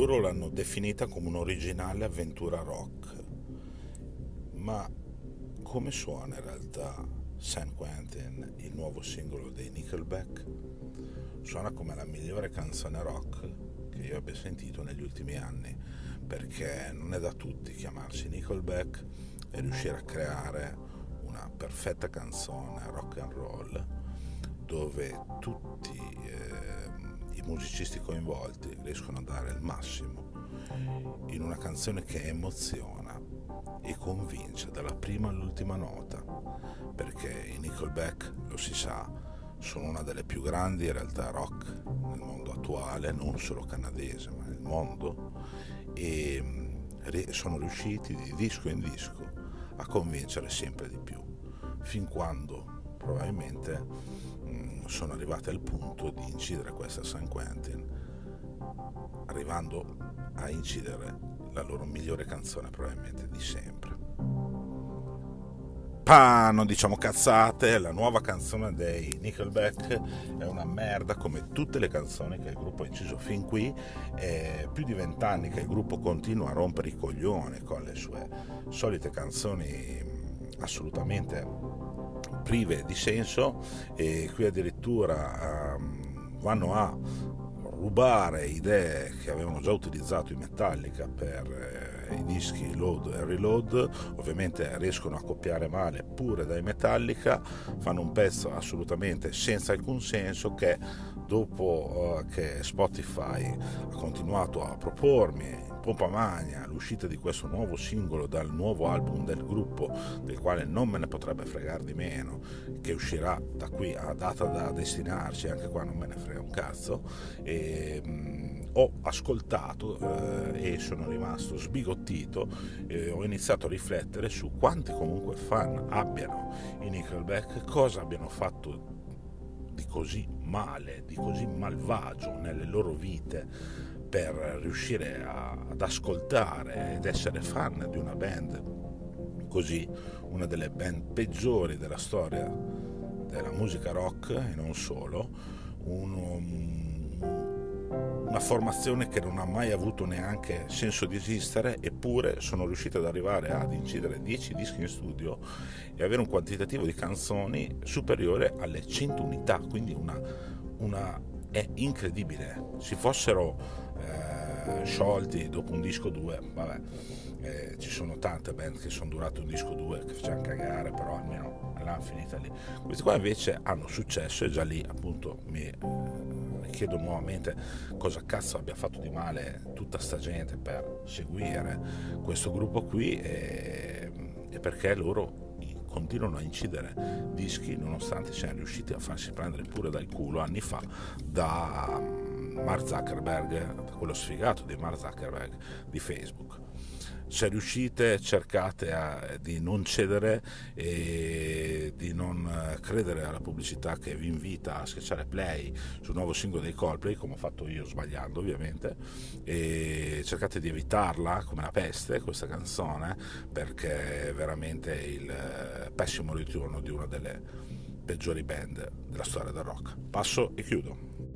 loro l'hanno definita come un'originale avventura rock, ma come suona in realtà San Quentin, il nuovo singolo dei Nickelback? Suona come la migliore canzone rock che io abbia sentito negli ultimi anni, perché non è da tutti chiamarsi Nickelback e riuscire a creare una perfetta canzone rock and roll dove tutti eh, i musicisti coinvolti riescono a dare il massimo in una canzone che emoziona e convince dalla prima all'ultima nota, perché i Nickelback, lo si sa, sono una delle più grandi realtà rock nel mondo attuale, non solo canadese, ma nel mondo, e mm, sono riusciti di disco in disco a convincere sempre di più, fin quando probabilmente mm, sono arrivati al punto di incidere questa San Quentin, arrivando a incidere la loro migliore canzone probabilmente di sempre. Pa, non diciamo cazzate, la nuova canzone dei Nickelback è una merda come tutte le canzoni che il gruppo ha inciso fin qui. È più di vent'anni che il gruppo continua a rompere i coglioni con le sue solite canzoni assolutamente prive di senso e qui addirittura um, vanno a rubare idee che avevano già utilizzato in Metallica per eh, i dischi Load e Reload, ovviamente riescono a copiare male pure dai Metallica, fanno un pezzo assolutamente senza alcun senso che dopo uh, che Spotify ha continuato a propormi pompa magna l'uscita di questo nuovo singolo dal nuovo album del gruppo, del quale non me ne potrebbe fregare di meno, che uscirà da qui a data da destinarci, anche qua non me ne frega un cazzo, e, mh, mm, ho ascoltato eh, e sono rimasto sbigottito e ho iniziato a riflettere su quanti comunque fan abbiano i Nickelback, cosa abbiano fatto di così male, di così malvagio nelle loro vite per riuscire a, ad ascoltare ed essere fan di una band così, una delle band peggiori della storia della musica rock e non solo, un, una formazione che non ha mai avuto neanche senso di esistere, eppure sono riusciti ad arrivare ad incidere 10 dischi in studio e avere un quantitativo di canzoni superiore alle 100 unità, quindi una, una è incredibile. Si fossero eh, sciolti dopo un disco 2, vabbè, eh, ci sono tante band che sono durate un disco 2 che facevano cagare, però almeno l'hanno finita lì. Questi qua invece hanno successo e già lì appunto mi eh, chiedo nuovamente cosa cazzo abbia fatto di male tutta sta gente per seguire questo gruppo qui e, e perché loro continuano a incidere dischi nonostante siano riusciti a farsi prendere pure dal culo anni fa da Mark Zuckerberg, quello sfigato di Mark Zuckerberg di Facebook. Se riuscite cercate a, di non cedere e di non credere alla pubblicità che vi invita a schiacciare play sul nuovo singolo dei Coldplay, come ho fatto io sbagliando ovviamente, e cercate di evitarla come la peste questa canzone perché è veramente il pessimo ritorno di una delle peggiori band della storia del rock. Passo e chiudo.